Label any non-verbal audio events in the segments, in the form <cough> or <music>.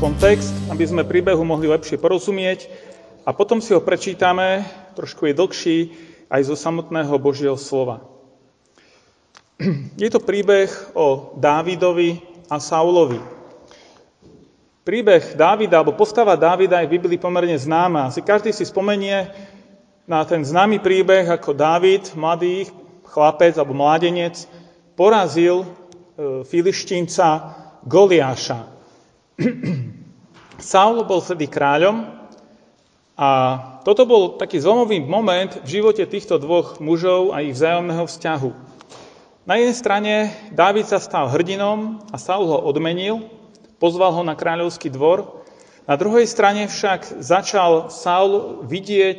kontext, aby sme príbehu mohli lepšie porozumieť a potom si ho prečítame, trošku je dlhší, aj zo samotného Božieho slova. Je to príbeh o Dávidovi a Saulovi. Príbeh Dávida, alebo postava Dávida je v Biblii pomerne známa. Asi každý si spomenie na ten známy príbeh, ako Dávid, mladý chlapec alebo mládenec, porazil e, filištínca Goliáša. <clears throat> Saul bol vtedy kráľom a toto bol taký zlomový moment v živote týchto dvoch mužov a ich vzájomného vzťahu. Na jednej strane Dávid sa stal hrdinom a Saul ho odmenil, pozval ho na kráľovský dvor. Na druhej strane však začal Saul vidieť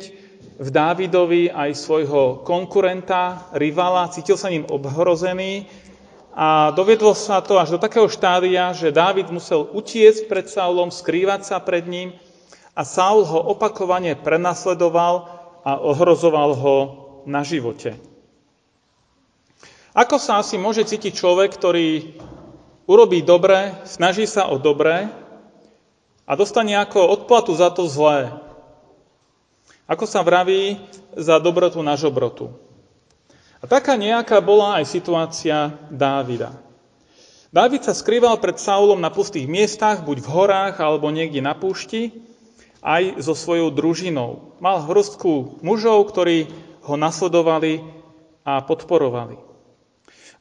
v Dávidovi aj svojho konkurenta, rivala, cítil sa ním obhrozený a dovedlo sa to až do takého štádia, že Dávid musel utiecť pred Saulom, skrývať sa pred ním a Saul ho opakovane prenasledoval a ohrozoval ho na živote. Ako sa asi môže cítiť človek, ktorý urobí dobre, snaží sa o dobré a dostane ako odplatu za to zlé? Ako sa vraví za dobrotu na žobrotu? A taká nejaká bola aj situácia Dávida. Dávid sa skrýval pred Saulom na pustých miestach, buď v horách alebo niekde na púšti, aj so svojou družinou. Mal hrstku mužov, ktorí ho nasledovali a podporovali.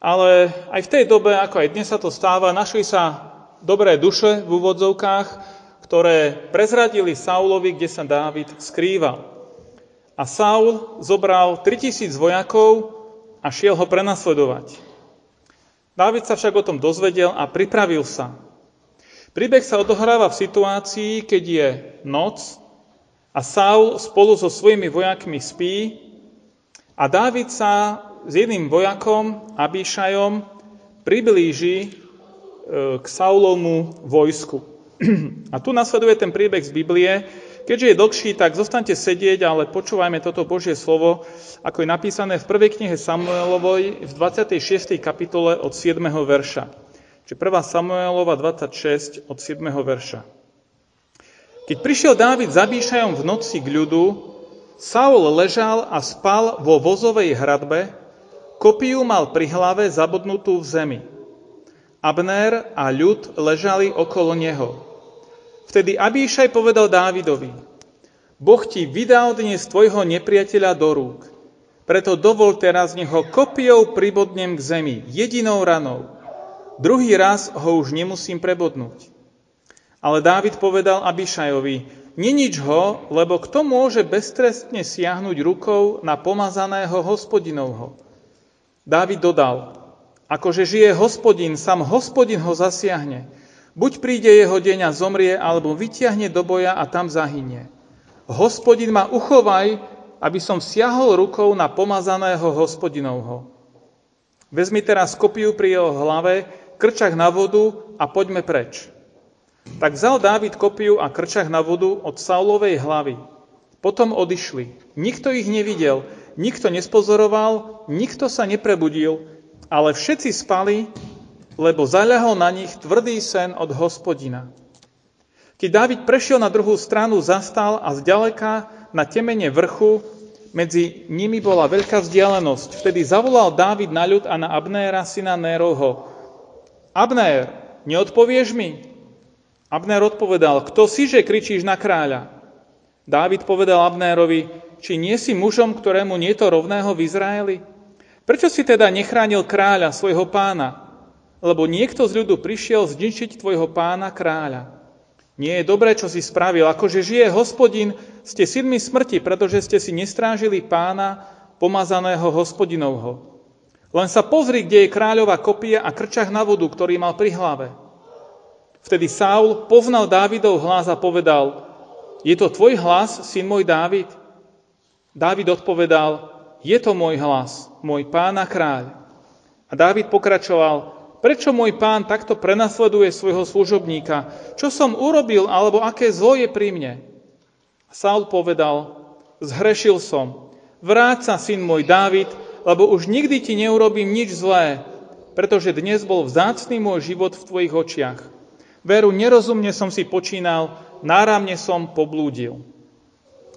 Ale aj v tej dobe, ako aj dnes sa to stáva, našli sa dobré duše v úvodzovkách, ktoré prezradili Saulovi, kde sa Dávid skrýval. A Saul zobral 3000 vojakov, a šiel ho prenasledovať. Dávid sa však o tom dozvedel a pripravil sa. Príbeh sa odohráva v situácii, keď je noc a Saul spolu so svojimi vojakmi spí a Dávid sa s jedným vojakom, Abíšajom, priblíži e, k Saulovmu vojsku. <clears throat> A tu nasleduje ten príbeh z Biblie, Keďže je dlhší, tak zostaňte sedieť, ale počúvajme toto Božie slovo, ako je napísané v prvej knihe Samuelovoj v 26. kapitole od 7. verša. Čiže 1. Samuelova 26 od 7. verša. Keď prišiel Dávid za Bíšajom v noci k ľudu, Saul ležal a spal vo vozovej hradbe, kopiu mal pri hlave zabudnutú v zemi. Abner a ľud ležali okolo neho. Vtedy Abíšaj povedal Dávidovi, Boh ti vydal dnes tvojho nepriateľa do rúk, preto dovol teraz, nech kopiou pribodnem k zemi, jedinou ranou. Druhý raz ho už nemusím prebodnúť. Ale Dávid povedal Abišajovi, nenič ho, lebo kto môže beztrestne siahnuť rukou na pomazaného hospodinovho? Dávid dodal, akože žije hospodin, sám hospodin ho zasiahne. Buď príde jeho deň a zomrie, alebo vyťahne do boja a tam zahynie. Hospodin ma uchovaj, aby som siahol rukou na pomazaného hospodinovho. Vezmi teraz kopiu pri jeho hlave, krčach na vodu a poďme preč. Tak vzal Dávid kopiu a krčach na vodu od Saulovej hlavy. Potom odišli. Nikto ich nevidel, nikto nespozoroval, nikto sa neprebudil, ale všetci spali lebo zaľahol na nich tvrdý sen od hospodina. Keď Dávid prešiel na druhú stranu, zastal a zďaleka na temene vrchu medzi nimi bola veľká vzdialenosť. Vtedy zavolal Dávid na ľud a na Abnéra, syna Nérovho. Abnér, neodpovieš mi? Abnér odpovedal, kto si, že kričíš na kráľa? Dávid povedal Abnérovi, či nie si mužom, ktorému nie to rovného v Izraeli? Prečo si teda nechránil kráľa, svojho pána? Lebo niekto z ľudu prišiel zničiť tvojho pána kráľa. Nie je dobré, čo si spravil. Akože žije hospodin, ste synmi smrti, pretože ste si nestrážili pána pomazaného hospodinovho. Len sa pozri, kde je kráľová kopia a krčach na vodu, ktorý mal pri hlave. Vtedy Saul poznal Dávidov hlas a povedal, je to tvoj hlas, syn môj Dávid? Dávid odpovedal, je to môj hlas, môj pán a kráľ. A Dávid pokračoval, prečo môj pán takto prenasleduje svojho služobníka? Čo som urobil, alebo aké zlo je pri mne? Saul povedal, zhrešil som. Vráť sa, syn môj Dávid, lebo už nikdy ti neurobím nič zlé, pretože dnes bol vzácný môj život v tvojich očiach. Veru, nerozumne som si počínal, náramne som poblúdil.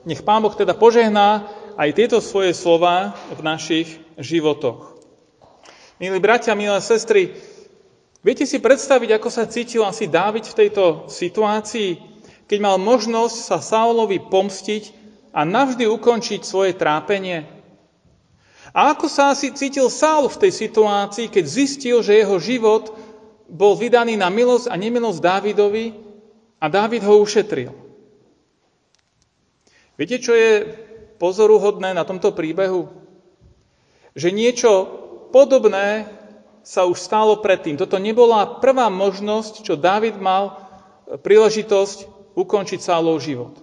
Nech Pán Boh teda požehná aj tieto svoje slova v našich životoch. Milí bratia, milé sestry, viete si predstaviť, ako sa cítil asi Dávid v tejto situácii, keď mal možnosť sa Saulovi pomstiť a navždy ukončiť svoje trápenie? A ako sa asi cítil Saul v tej situácii, keď zistil, že jeho život bol vydaný na milosť a nemilosť Dávidovi a Dávid ho ušetril. Viete, čo je pozoruhodné na tomto príbehu? Že niečo podobné sa už stalo predtým. Toto nebola prvá možnosť, čo Dávid mal príležitosť ukončiť Saulov život.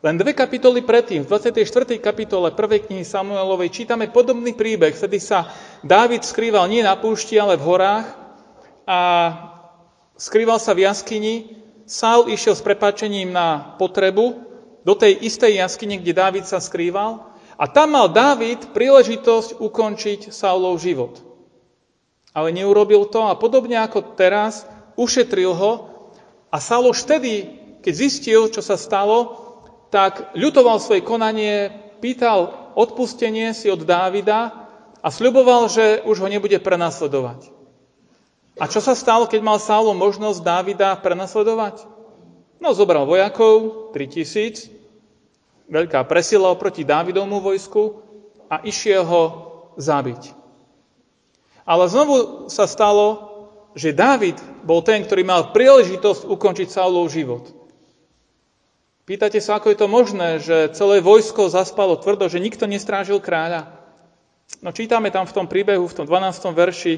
Len dve kapitoly predtým, v 24. kapitole prvej knihy Samuelovej, čítame podobný príbeh, vtedy sa Dávid skrýval nie na púšti, ale v horách a skrýval sa v jaskyni Saul išiel s prepačením na potrebu do tej istej jaskyne, kde Dávid sa skrýval a tam mal Dávid príležitosť ukončiť Saulov život. Ale neurobil to a podobne ako teraz ušetril ho a Saul už vtedy, keď zistil, čo sa stalo, tak ľutoval svoje konanie, pýtal odpustenie si od Dávida a sľuboval, že už ho nebude prenasledovať. A čo sa stalo, keď mal Saulo možnosť Dávida prenasledovať? No, zobral vojakov, 3000, veľká presila oproti Dávidovmu vojsku a išiel ho zabiť. Ale znovu sa stalo, že Dávid bol ten, ktorý mal príležitosť ukončiť Saulov život. Pýtate sa, ako je to možné, že celé vojsko zaspalo tvrdo, že nikto nestrážil kráľa? No čítame tam v tom príbehu, v tom 12. verši,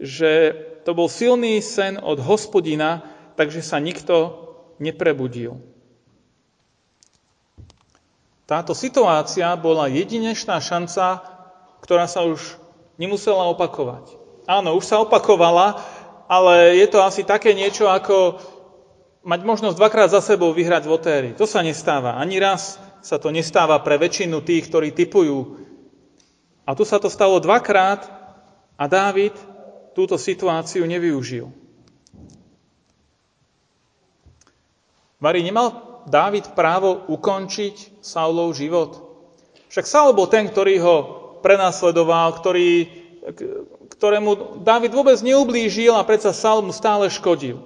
že to bol silný sen od hospodina, takže sa nikto neprebudil. Táto situácia bola jedinečná šanca, ktorá sa už nemusela opakovať. Áno, už sa opakovala, ale je to asi také niečo ako mať možnosť dvakrát za sebou vyhrať v lotérii. To sa nestáva. Ani raz sa to nestáva pre väčšinu tých, ktorí typujú. A tu sa to stalo dvakrát a Dávid túto situáciu nevyužil. Vary, nemal Dávid právo ukončiť Saulov život? Však Saul bol ten, ktorý ho prenasledoval, ktorý, ktorému Dávid vôbec neublížil a predsa Saul mu stále škodil.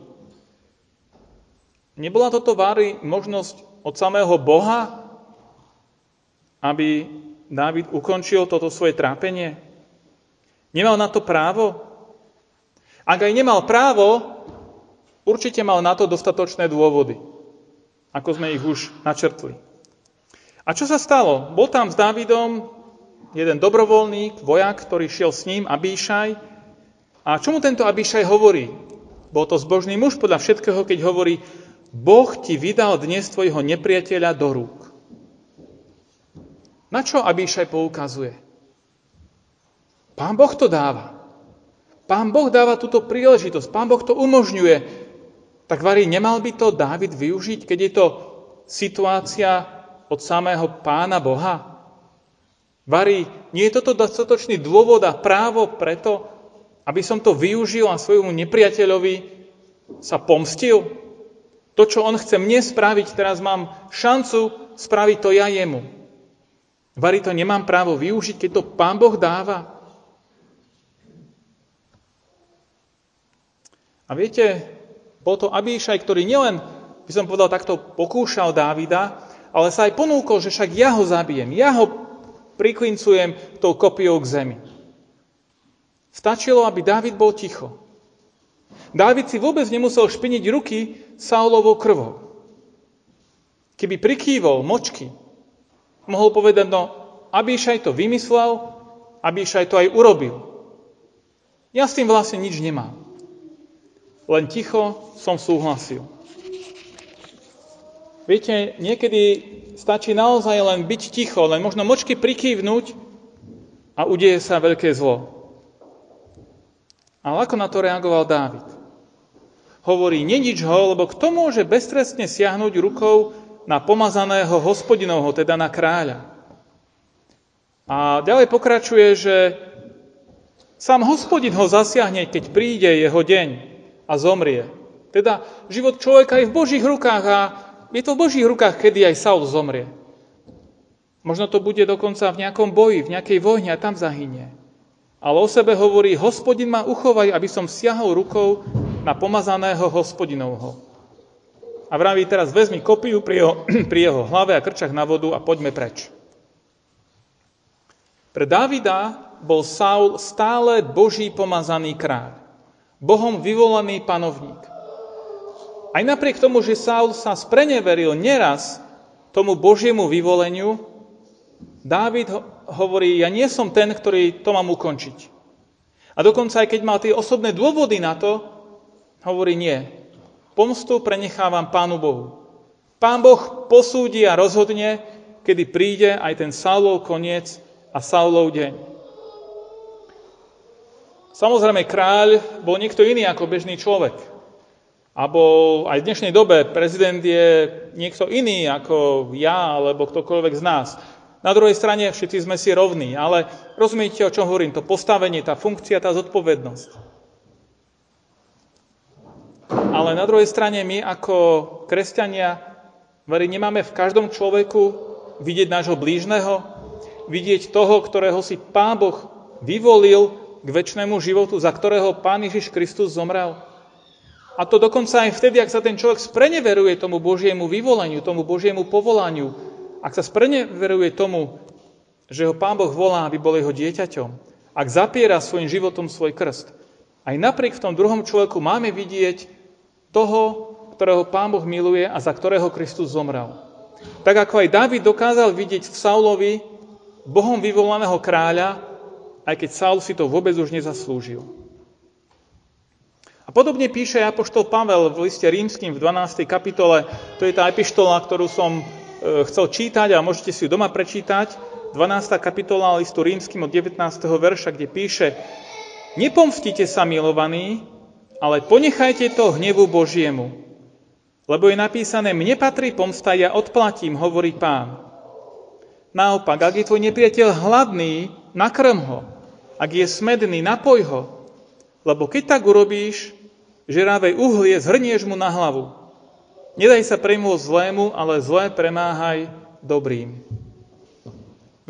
Nebola toto Vary možnosť od samého Boha, aby Dávid ukončil toto svoje trápenie? Nemal na to právo? Ak aj nemal právo, určite mal na to dostatočné dôvody, ako sme ich už načrtli. A čo sa stalo? Bol tam s Dávidom jeden dobrovoľník, vojak, ktorý šiel s ním, Abíšaj. A čo mu tento Abíšaj hovorí? Bol to zbožný muž podľa všetkého, keď hovorí, Boh ti vydal dnes tvojho nepriateľa do rúk. Na čo Abíšaj poukazuje? Pán Boh to dáva. Pán Boh dáva túto príležitosť, Pán Boh to umožňuje. Tak varí, nemal by to Dávid využiť, keď je to situácia od samého Pána Boha? Varí, nie je toto dostatočný dôvod a právo preto, aby som to využil a svojmu nepriateľovi sa pomstil? To, čo on chce mne spraviť, teraz mám šancu spraviť to ja jemu. Vary to nemám právo využiť, keď to Pán Boh dáva. A viete, bol to Abíšaj, ktorý nielen, by som povedal, takto pokúšal Dávida, ale sa aj ponúkol, že však ja ho zabijem, ja ho priklincujem tou kopiou k zemi. Stačilo, aby Dávid bol ticho. Dávid si vôbec nemusel špiniť ruky Saulovou krvou. Keby prikývol močky, mohol povedať, no Abíšaj to vymyslel, Abíšaj to aj urobil. Ja s tým vlastne nič nemám. len ticho som súhlasil. Viete, niekedy stačí naozaj len byť ticho, len možno močky prikývnuť a udeje sa veľké zlo. Ale ako na to reagoval Dávid? Hovorí, nenič ho, lebo kto môže beztrestne siahnuť rukou na pomazaného hospodinovho, teda na kráľa? A ďalej pokračuje, že sám hospodin ho zasiahne, keď príde jeho deň a zomrie. Teda život človeka je v Božích rukách a je to v Božích rukách, kedy aj Saul zomrie. Možno to bude dokonca v nejakom boji, v nejakej vojne a tam zahynie. Ale o sebe hovorí, hospodin ma uchovaj, aby som siahol rukou na pomazaného hospodinovho. A vraví teraz, vezmi kopiu pri jeho, <clears throat> pri jeho hlave a krčach na vodu a poďme preč. Pre Davida bol Saul stále Boží pomazaný kráľ. Bohom vyvolaný panovník. Aj napriek tomu, že Saul sa spreneveril neraz tomu Božiemu vyvoleniu, Dávid hovorí, ja nie som ten, ktorý to mám ukončiť. A dokonca aj keď mal tie osobné dôvody na to, hovorí nie. Pomstu prenechávam Pánu Bohu. Pán Boh posúdi a rozhodne, kedy príde aj ten Saulov koniec a Saulov deň. Samozrejme, kráľ bol niekto iný ako bežný človek. Abo aj v dnešnej dobe prezident je niekto iný ako ja alebo ktokoľvek z nás. Na druhej strane všetci sme si rovní, ale rozumiete, o čom hovorím, to postavenie, tá funkcia, tá zodpovednosť. Ale na druhej strane my ako kresťania, veri, nemáme v každom človeku vidieť nášho blížneho, vidieť toho, ktorého si Pán Boh vyvolil k väčšnému životu, za ktorého Pán Ježiš Kristus zomrel. A to dokonca aj vtedy, ak sa ten človek spreneveruje tomu Božiemu vyvoleniu, tomu Božiemu povolaniu, ak sa spreneveruje tomu, že ho Pán Boh volá, aby bol jeho dieťaťom, ak zapiera svojim životom svoj krst, aj napriek v tom druhom človeku máme vidieť toho, ktorého Pán Boh miluje a za ktorého Kristus zomrel. Tak ako aj David dokázal vidieť v Saulovi Bohom vyvolaného kráľa, aj keď Saul si to vôbec už nezaslúžil. A podobne píše Apoštol Pavel v liste rímským v 12. kapitole, to je tá epištola, ktorú som E, chcel čítať a môžete si ju doma prečítať, 12. kapitola listu rímským od 19. verša, kde píše Nepomstite sa, milovaní, ale ponechajte to hnevu Božiemu. Lebo je napísané, mne patrí pomsta, ja odplatím, hovorí pán. Naopak, ak je tvoj nepriateľ hladný, nakrm ho. Ak je smedný, napoj ho. Lebo keď tak urobíš, žeravé uhlie zhrnieš mu na hlavu. Nedaj sa premôcť zlému, ale zlé premáhaj dobrým.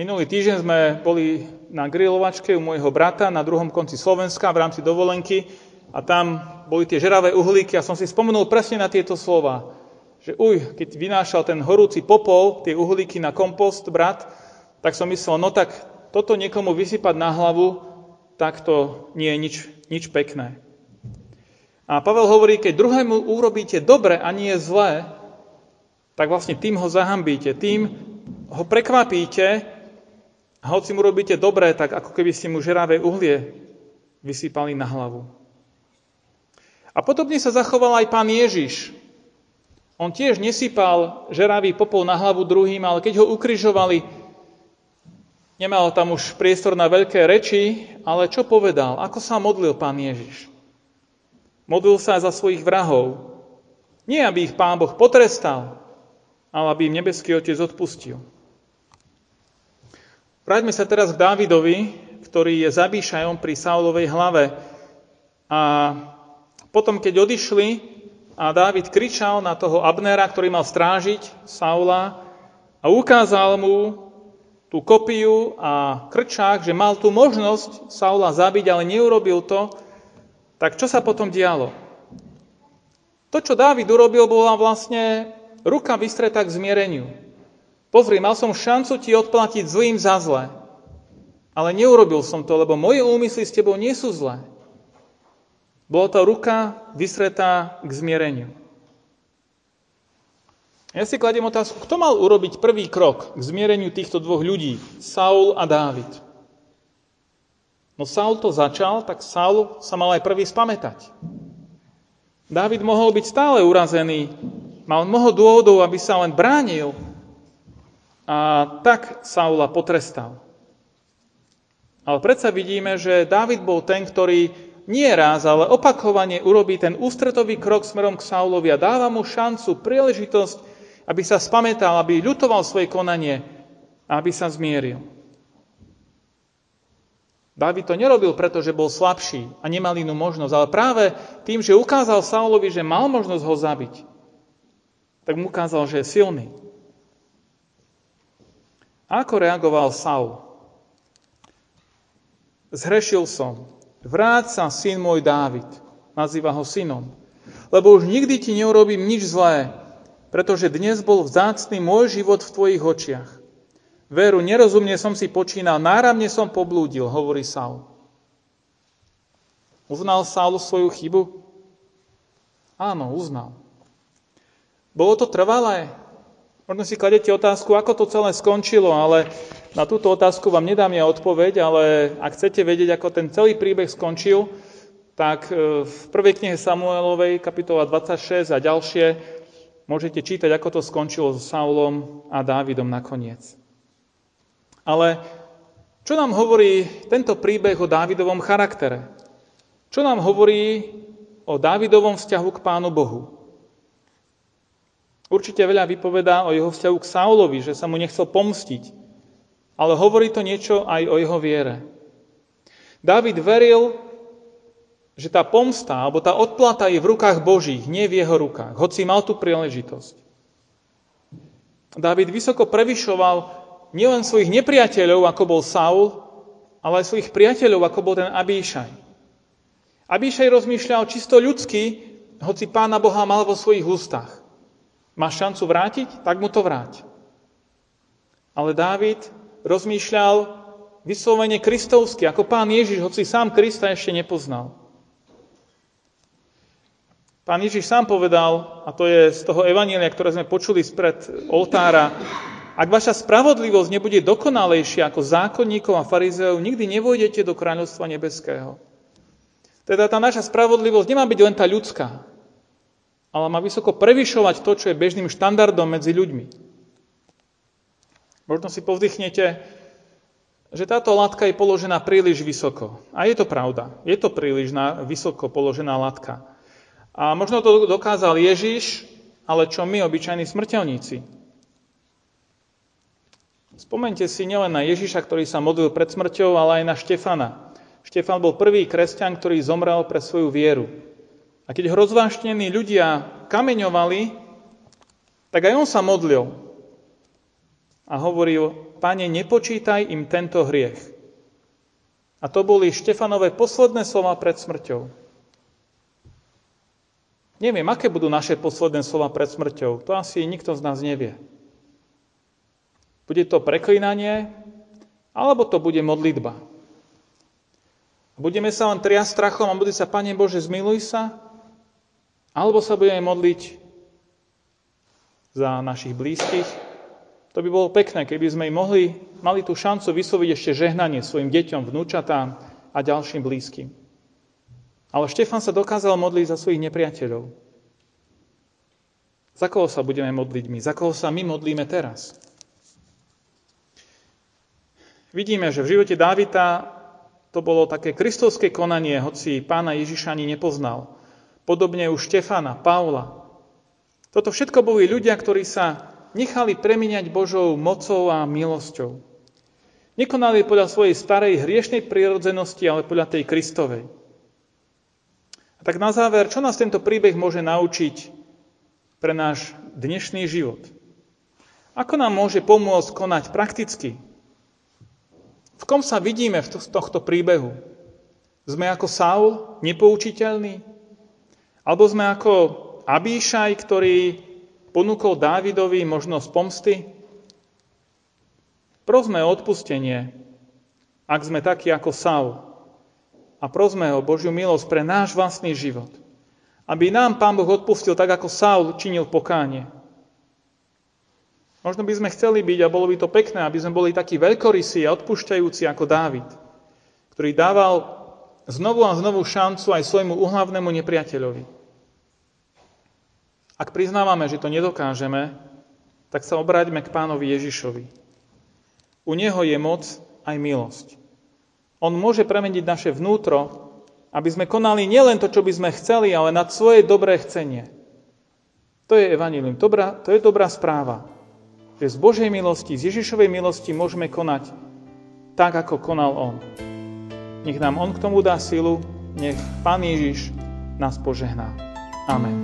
Minulý týždeň sme boli na grilovačke u môjho brata na druhom konci Slovenska v rámci dovolenky a tam boli tie žeravé uhlíky a som si spomenul presne na tieto slova. Že uj, keď vynášal ten horúci popol, tie uhlíky na kompost brat, tak som myslel, no tak toto niekomu vysypať na hlavu, tak to nie je nič, nič pekné. A Pavel hovorí, keď druhému urobíte dobre a nie zlé, tak vlastne tým ho zahambíte, tým ho prekvapíte a hoci mu robíte dobré, tak ako keby ste mu žeravé uhlie vysypali na hlavu. A podobne sa zachoval aj pán Ježiš. On tiež nesypal žeravý popol na hlavu druhým, ale keď ho ukrižovali, nemal tam už priestor na veľké reči, ale čo povedal? Ako sa modlil pán Ježiš? Modlil sa za svojich vrahov. Nie, aby ich Pán Boh potrestal, ale aby im nebeský Otec odpustil. Vráťme sa teraz k Dávidovi, ktorý je zabíšajom pri Saulovej hlave. A potom, keď odišli a Dávid kričal na toho Abnera, ktorý mal strážiť Saula a ukázal mu tú kopiu a krčák, že mal tú možnosť Saula zabiť, ale neurobil to, tak čo sa potom dialo? To, čo Dávid urobil, bola vlastne ruka vystretá k zmiereniu. Pozri, mal som šancu ti odplatiť zlým za zlé, ale neurobil som to, lebo moje úmysly s tebou nie sú zlé. Bola to ruka vysretá k zmiereniu. Ja si kladiem otázku, kto mal urobiť prvý krok k zmiereniu týchto dvoch ľudí, Saul a Dávid? No Saul to začal, tak Saul sa mal aj prvý spamätať. Dávid mohol byť stále urazený, mal mnoho dôvodov, aby sa len bránil a tak Saula potrestal. Ale predsa vidíme, že Dávid bol ten, ktorý nie raz, ale opakovane urobí ten ústretový krok smerom k Saulovi a dáva mu šancu, príležitosť, aby sa spametal, aby ľutoval svoje konanie a aby sa zmieril. Dávid to nerobil, pretože bol slabší a nemal inú možnosť, ale práve tým, že ukázal Saulovi, že mal možnosť ho zabiť, tak mu ukázal, že je silný. Ako reagoval Saul? Zhrešil som. Vráť sa, syn môj Dávid. Nazýva ho synom. Lebo už nikdy ti neurobím nič zlé, pretože dnes bol vzácný môj život v tvojich očiach. Veru, nerozumne som si počínal, náramne som poblúdil, hovorí Saul. Uznal Saul svoju chybu? Áno, uznal. Bolo to trvalé? Možno si kladete otázku, ako to celé skončilo, ale na túto otázku vám nedám ja odpoveď, ale ak chcete vedieť, ako ten celý príbeh skončil, tak e, v prvej knihe Samuelovej, kapitola 26 a ďalšie, môžete čítať, ako to skončilo s Saulom a Dávidom nakoniec. Ale čo nám hovorí tento príbeh o Dávidovom charaktere? Čo nám hovorí o Dávidovom vzťahu k Pánu Bohu? Určite veľa vypovedá o jeho vzťahu k Saulovi, že sa mu nechcel pomstiť. Ale hovorí to niečo aj o jeho viere. Dávid veril, že tá pomsta alebo tá odplata je v rukách Božích, nie v jeho rukách, hoci mal tú príležitosť. Dávid vysoko prevyšoval nielen svojich nepriateľov, ako bol Saul, ale aj svojich priateľov, ako bol ten Abíšaj. Abíšaj rozmýšľal čisto ľudsky, hoci pána Boha mal vo svojich ústach. Máš šancu vrátiť? Tak mu to vráť. Ale Dávid rozmýšľal vyslovene kristovsky, ako pán Ježiš, hoci sám Krista ešte nepoznal. Pán Ježiš sám povedal, a to je z toho evanília, ktoré sme počuli spred oltára, ak vaša spravodlivosť nebude dokonalejšia ako zákonníkov a farizeov, nikdy nevojdete do kráľovstva nebeského. Teda tá naša spravodlivosť nemá byť len tá ľudská, ale má vysoko prevyšovať to, čo je bežným štandardom medzi ľuďmi. Možno si povzdychnete, že táto látka je položená príliš vysoko. A je to pravda. Je to príliš na, vysoko položená látka. A možno to dokázal Ježiš, ale čo my, obyčajní smrteľníci? Spomente si nielen na Ježiša, ktorý sa modlil pred smrťou, ale aj na Štefana. Štefan bol prvý kresťan, ktorý zomrel pre svoju vieru. A keď ho ľudia kameňovali, tak aj on sa modlil a hovoril, Pane, nepočítaj im tento hriech. A to boli Štefanové posledné slova pred smrťou. Neviem, aké budú naše posledné slova pred smrťou. To asi nikto z nás nevie. Bude to preklinanie, alebo to bude modlitba. Budeme sa len triasť strachom a budeme sa, Pane Bože, zmiluj sa, alebo sa budeme modliť za našich blízkych. To by bolo pekné, keby sme im mohli, mali tú šancu vysloviť ešte žehnanie svojim deťom, vnúčatám a ďalším blízkym. Ale Štefan sa dokázal modliť za svojich nepriateľov. Za koho sa budeme modliť my? Za koho sa my modlíme teraz? Vidíme, že v živote Dávida to bolo také kristovské konanie, hoci pána Ježiša ani nepoznal. Podobne u Štefana, Paula. Toto všetko boli ľudia, ktorí sa nechali premiňať Božou mocou a milosťou. Nekonali podľa svojej starej hriešnej prírodzenosti, ale podľa tej Kristovej. A tak na záver, čo nás tento príbeh môže naučiť pre náš dnešný život? Ako nám môže pomôcť konať prakticky, v kom sa vidíme z tohto príbehu? Sme ako Saul, nepoučiteľný? Alebo sme ako Abíšaj, ktorý ponúkol Dávidovi možnosť pomsty? Prosme o odpustenie, ak sme takí ako Saul. A prosme o Božiu milosť pre náš vlastný život. Aby nám Pán Boh odpustil tak, ako Saul činil pokánie. Možno by sme chceli byť, a bolo by to pekné, aby sme boli takí veľkorysí a odpúšťajúci ako Dávid, ktorý dával znovu a znovu šancu aj svojmu uhlavnému nepriateľovi. Ak priznávame, že to nedokážeme, tak sa obráťme k pánovi Ježišovi. U neho je moc aj milosť. On môže premeniť naše vnútro, aby sme konali nielen to, čo by sme chceli, ale nad svoje dobré chcenie. To je evanílium. To je dobrá správa. Že z Božej milosti, z Ježišovej milosti môžeme konať tak, ako konal On. Nech nám On k tomu dá silu, nech Pán Ježiš nás požehná. Amen.